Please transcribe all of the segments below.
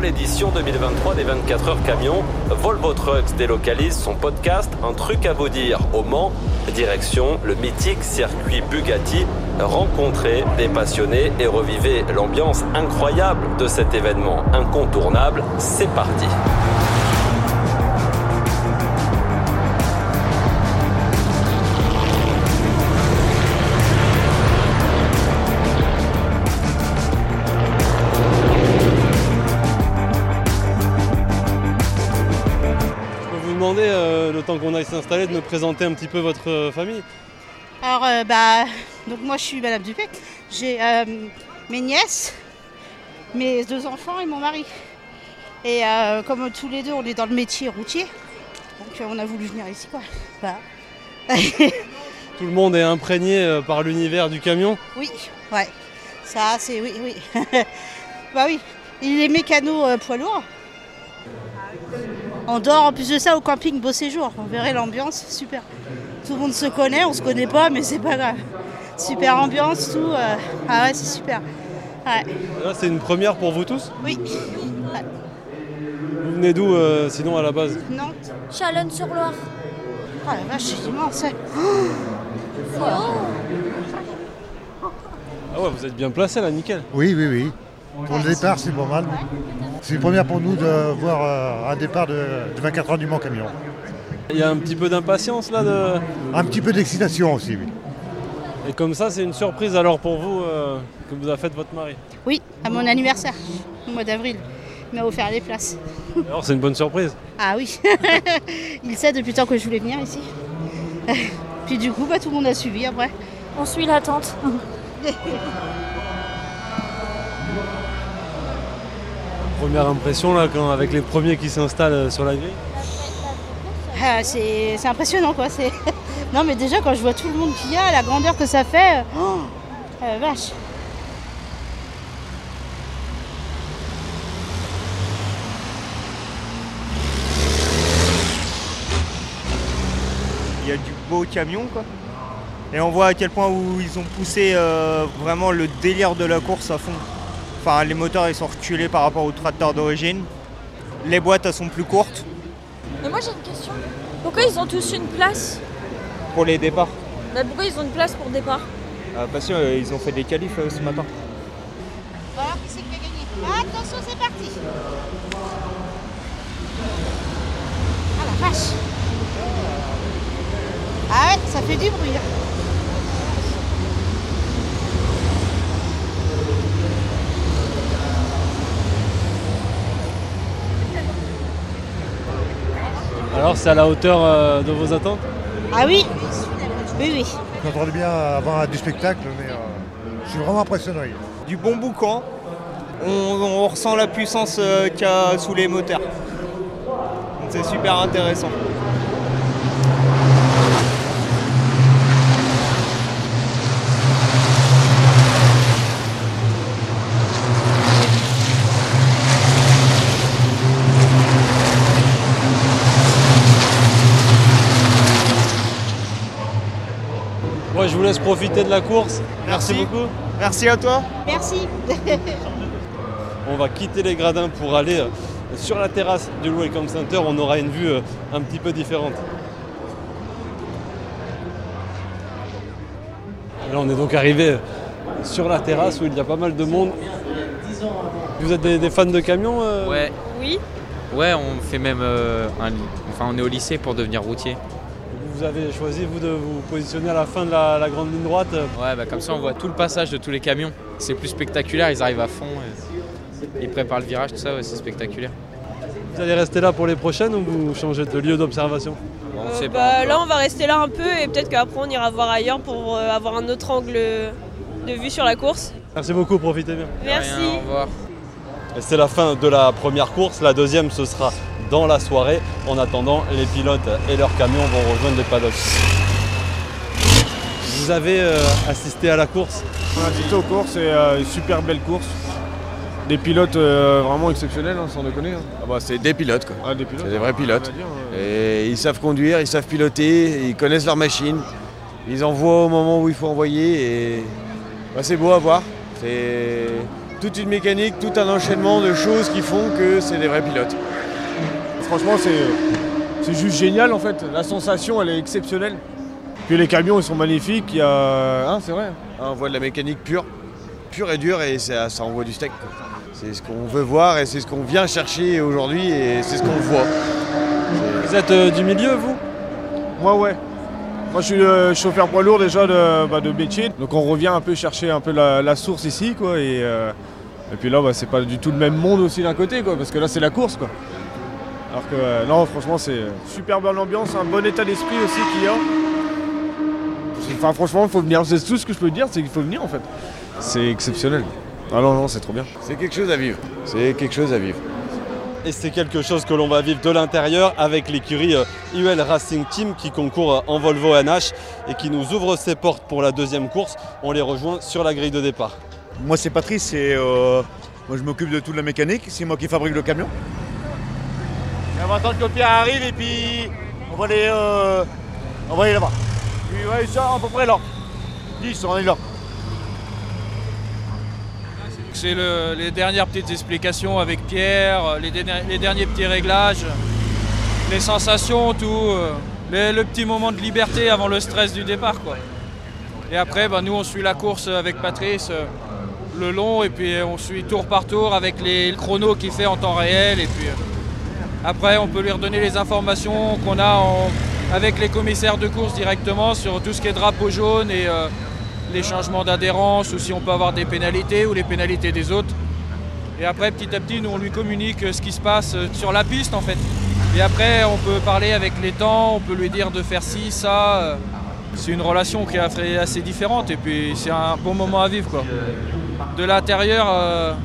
Pour l'édition 2023 des 24 heures camions, Volvo Trucks délocalise son podcast Un truc à vous dire au Mans. Direction le mythique circuit Bugatti. Rencontrez des passionnés et revivez l'ambiance incroyable de cet événement incontournable. C'est parti. S'installer, de me présenter un petit peu votre euh, famille Alors, euh, bah, donc moi je suis Madame Dupec. J'ai euh, mes nièces, mes deux enfants et mon mari. Et euh, comme tous les deux, on est dans le métier routier, donc on a voulu venir ici, quoi. Bah, Tout le monde est imprégné par l'univers du camion. oui, ouais. Ça, c'est oui, oui. bah oui. Il est mécano poids lourd. On dort en plus de ça au camping Beau Séjour. On verrait l'ambiance, super. Tout le monde se connaît, on se connaît pas, mais c'est pas grave. Super ambiance, tout. euh, Ah ouais, c'est super. Ouais. Là, c'est une première pour vous tous? Oui. Vous venez d'où, euh, sinon, à la base? Nantes. Chalonne-sur-Loire. Ah la vache, c'est immense. hein. Ah ouais, vous êtes bien placé là, nickel. Oui, oui, oui. Pour le départ, c'est pas mal. C'est une première pour nous de voir euh, un départ de, de 24 heures du Mans Camion. Il y a un petit peu d'impatience là. De... Un petit peu d'excitation aussi, oui. Et comme ça, c'est une surprise alors pour vous euh, que vous a faite votre mari. Oui, à mon anniversaire, au mois d'avril. Il m'a offert les places. Alors, c'est une bonne surprise. Ah oui. Il sait depuis le temps que je voulais venir ici. Puis du coup, bah, tout le monde a suivi après. On suit l'attente. Première impression là, quand, avec les premiers qui s'installent euh, sur la grille. Ah, c'est c'est impressionnant quoi. c'est- Non mais déjà quand je vois tout le monde qu'il y a, la grandeur que ça fait, oh, euh, vache. Il y a du beau camion quoi. Et on voit à quel point où ils ont poussé euh, vraiment le délire de la course à fond. Enfin les moteurs ils sont reculés par rapport au tracteur d'origine. Les boîtes elles sont plus courtes Mais moi j'ai une question. Pourquoi ils ont tous une place pour les départs. bah, Pourquoi ils ont une place pour départ Ah, parce qu'ils ont fait des qualifs euh, ce matin. Voilà qui c'est qui a gagné. Attention c'est parti. Ah la vache. Ah ouais, ça fait du bruit. hein. Alors, c'est à la hauteur euh, de vos attentes Ah oui Oui oui. J'entendais bien avant du spectacle, mais euh, je suis vraiment impressionné. Du bon boucan. On, on ressent la puissance euh, qu'il y a sous les moteurs. C'est super intéressant. Laisse profiter de la course. Merci. beaucoup. Merci à toi. Merci. On va quitter les gradins pour aller euh, sur la terrasse du Welcome Center. On aura une vue euh, un petit peu différente. Là, on est donc arrivé euh, sur la terrasse où il y a pas mal de monde. Vous êtes des, des fans de camions euh? Ouais, Oui. ouais, on fait même euh, un, enfin on est au lycée pour devenir routier. Vous avez choisi, vous, de vous positionner à la fin de la, la grande ligne droite. Ouais, bah comme ça on voit tout le passage de tous les camions. C'est plus spectaculaire, ils arrivent à fond. et- ils préparent le virage, tout ça, ouais, c'est spectaculaire. Vous allez rester là pour les prochaines ou vous changez de lieu d'observation Euh, bah, pas. là, on va rester là un peu et peut-être qu'après, on ira voir ailleurs pour euh, avoir un autre angle de vue sur la course. Merci beaucoup, profitez bien. Rien, Merci. au revoir. Et C'est la fin de la première course. La deuxième, ce sera dans la soirée. En attendant, les pilotes et leurs camions vont rejoindre les paddocks. Vous avez euh, assisté à la course? On a assisté aux courses et euh, une super belle course. Des pilotes euh, vraiment exceptionnels, hein, sans déconner. hein. Ah bah, c'est des pilotes quoi. Ah, des pilotes, C'est des vrais on va pilotes. dire, euh. Et ils savent conduire, ils savent piloter, ils connaissent leur machine. Ils envoient au moment où il faut envoyer et bah, c'est beau à voir. C'est toute une mécanique, tout un enchaînement de choses qui font que c'est des vrais pilotes. Franchement, c'est, c'est juste génial en fait. La sensation, elle est exceptionnelle. Puis les camions, ils sont magnifiques. Il y a... Hein, c'est vrai. On voit de la mécanique pure, pure et dure, et ça, ça envoie du steak. C'est ce qu'on veut voir et c'est ce qu'on vient chercher aujourd'hui et c'est ce qu'on voit. Vous êtes euh, du milieu, vous? Moi, ouais. Moi, je suis euh, chauffeur poids lourd déjà de, bah, de métier. Donc, on revient un peu chercher un peu la, la source ici, quoi. Et, euh, et puis là, bah, c'est pas du tout le même monde aussi d'un côté, quoi. Parce que là, c'est la course, quoi. Alors que, euh, non, franchement, c'est super bonne ambiance, un bon état d'esprit aussi qu'il y a. C'est- Enfin, franchement, il faut venir. C'est tout ce que je peux dire, c'est qu'il faut venir, en fait. C'est exceptionnel. Ah non, non, c'est trop bien. C'est quelque chose à vivre. C'est quelque chose à vivre. Et c'est quelque chose que l'on va vivre de l'intérieur avec l'écurie euh, UL Racing Team qui concourt euh, en Volvo NH et qui nous ouvre ses portes pour la deuxième course. On les rejoint sur la grille de départ. Moi c'est Patrice et euh, moi je m'occupe de toute la mécanique, c'est moi qui fabrique le camion. On va attendre que Pierre arrive et puis on va aller, euh, on va là-bas. Puis ouais, à peu près là. 10, on est là. C'est le- les dernières petites explications avec Pierre, les, derniers- petits réglages, les sensations, tout. euh, le petit moment de liberté avant le stress du départ. Quoi. Et après, bah, nous, on suit la course avec Patrice euh, le long et puis on suit tour par tour avec les chronos qu'il fait en temps réel. Et puis euh, après, on peut lui redonner les informations qu'on a avec les commissaires de course directement sur tout ce qui est drapeau jaune et euh, les changements d'adhérence ou si on peut avoir des pénalités ou les pénalités des autres. Et après, petit à petit, nous, on lui communique euh, ce qui se passe euh, sur la piste, en fait. Et après, on peut parler avec les temps, on peut lui dire de faire ci, ça. C'est une relation qui est assez- différente et puis c'est un bon moment à vivre, quoi. De l'intérieur,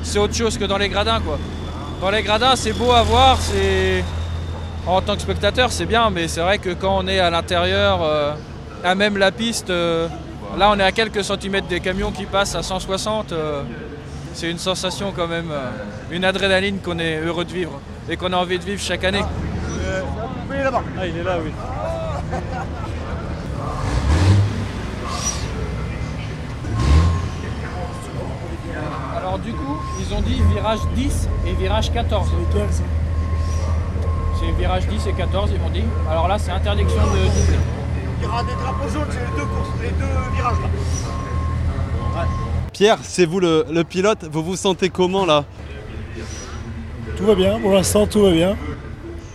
c'est autre chose que dans les gradins, quoi. Dans les gradins, c'est beau à voir, c'est... En tant que spectateur, c'est bien, mais c'est vrai que quand on est à l'intérieur, euh, à même la piste, euh, là on est à quelques centimètres des camions qui passent à 160. euh, c'est une sensation quand même, une adrénaline qu'on est heureux de vivre et qu'on a envie de vivre chaque année. Là-bas. Ah, il est là, oui. Alors du coup, ils ont dit virage 10 et virage 14. C'est lequel ça C'est virage 10 et 14, ils m'ont dit. Alors là, c'est interdiction de doubler. Il y aura des drapeaux jaunes, c'est les deux courses, les deux virages là. Pierre, c'est vous le, le pilote. Vous vous sentez comment là? Tout va bien, pour l'instant tout va bien.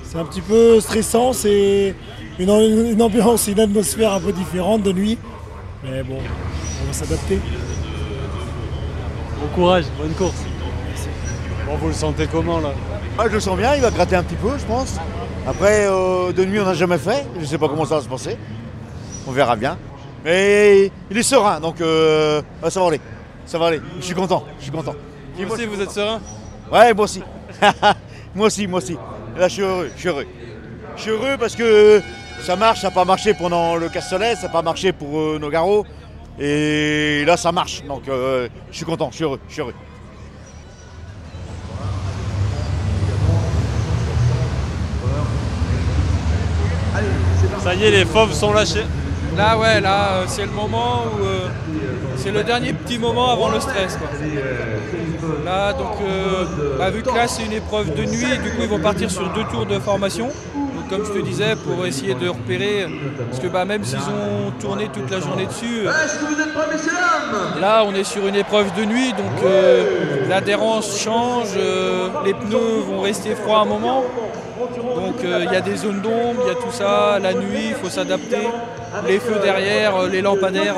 C'est un petit peu stressant, c'est une, une ambiance, une atmosphère un peu différente de nuit. Mais bon, on va s'adapter. Bon courage, bonne course. Bon, vous le sentez comment là Ah, je le sens bien, il va gratter un petit peu, je pense. Après, euh, de nuit, on n'a jamais fait. Je ne sais pas comment ça va se passer. On verra bien. Mais il est serein, donc euh, ah, ça va aller. Ça va aller. Je suis content. Je suis content. Vous aussi, vous êtes serein Ouais, moi aussi. moi aussi, moi aussi. Là, je suis heureux. Je suis heureux. Je suis heureux parce que ça marche. Ça n'a pas marché pendant le Castellet. Ça n'a pas marché pour euh, nos garrots. Et là, ça marche. Donc, euh, je suis content. Je suis heureux. Je suis heureux. Ça y est, les fauves sont lâchés. Là, ouais, là, euh, c'est le moment où. euh, c'est le dernier petit moment avant le stress, quoi. Là, donc, euh, bah, vu que là, c'est une épreuve de nuit, du coup, ils vont partir sur deux tours de formation. Comme je te disais, pour essayer de repérer. Parce que bah, même s'ils ont tourné toute la journée dessus. euh, Là, on est sur une épreuve de nuit, donc euh, l'adhérence change, euh, les pneus vont rester froids un moment. Donc euh, il y a des zones d'ombre, il y a tout ça, la nuit, il faut s'adapter. Les feux derrière, les lampadaires.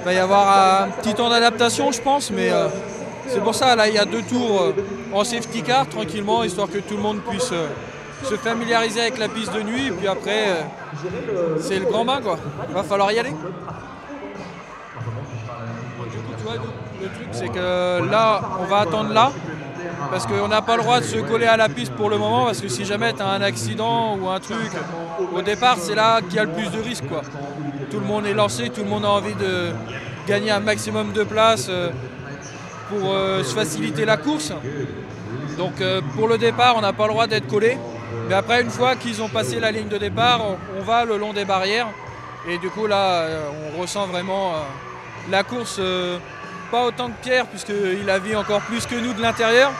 Il va y avoir un petit temps d'adaptation, je pense, mais c'est pour ça, là, il y a deux tours en safety car, tranquillement, histoire que tout le monde puisse se familiariser avec la piste de nuit. Et puis après, euh, c'est le grand bain, quoi. Il va falloir y aller. Du coup, tu vois, le truc, c'est que là, on va attendre là. Parce qu'on n'a pas le droit de se coller à la piste pour le moment, parce que si jamais tu as un accident ou un truc, au départ, c'est là qu'il y a le plus de risques. Quoi. Tout le monde est lancé, tout le monde a envie de gagner un maximum de place euh, pour euh, se faciliter la course. Donc pour le départ, on n'a pas le droit d'être collé. Mais après, une fois qu'ils ont passé la ligne de départ, on, va le long des barrières. Et du coup, là, euh, on ressent vraiment euh, la course euh, pas autant que Pierre, puisqu'il la vit encore plus que nous de l'intérieur.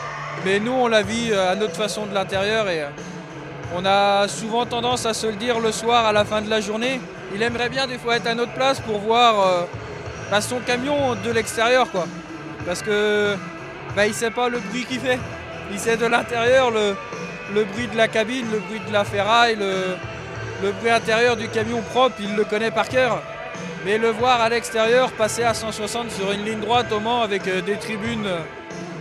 Mais nous, on la vit à notre façon de l'intérieur et on a souvent tendance à se le dire le soir à la fin de la journée. Il aimerait bien des fois être à notre place pour voir bah, son camion de l'extérieur, quoi. Parce que bah, il sait pas le bruit qu'il fait. Il sait de l'intérieur le, le bruit de la cabine, le bruit de la ferraille, le, le bruit intérieur du camion propre, il le connaît par cœur. Mais le voir à l'extérieur passer à 160 sur une ligne droite au Mans avec euh, des tribunes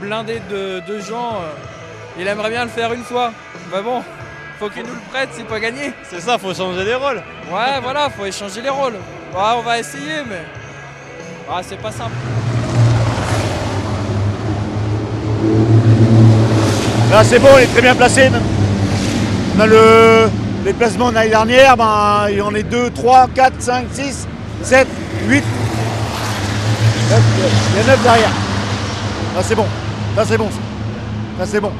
blindées de, de gens, euh, il aimerait bien le faire une fois. Mais bon, faut qu'il nous le prête, c'est pas gagné. C'est ça, faut changer les rôles. Ouais, voilà, faut échanger les rôles. On va essayer, mais ah, c'est pas simple. Là c'est bon, il est très bien placé. On a le, les placements de l'année dernière, ben, en est 2, 3, 4, 5, 6, 7, 8. Il y a 9 derrière. Là c'est bon. Là c'est bon. Là c'est bon.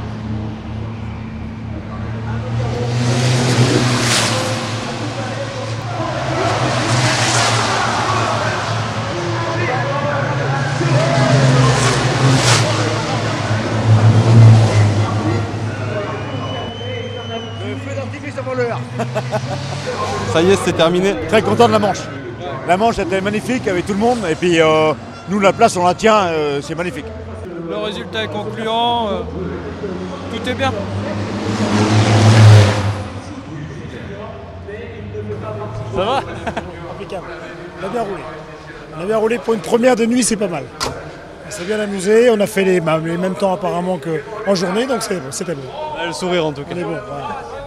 Ça y est, c'est terminé. Très content de la manche. La manche était magnifique avec tout le monde et puis euh, nous la place on la tient, euh, c'est magnifique. Le résultat est concluant, euh, tout est bien. Ça va? Impeccable. On a bien roulé. On a bien roulé pour une première de nuit, c'est pas mal. On s'est bien amusé, on a fait les, bah, les mêmes temps apparemment qu'en journée, donc bon, c'était bon. Le sourire en tout cas. On est bon, voilà.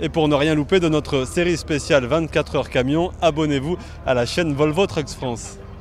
Et pour ne rien louper de notre série spéciale 24 heures camion, abonnez-vous à la chaîne Volvo Trucks France.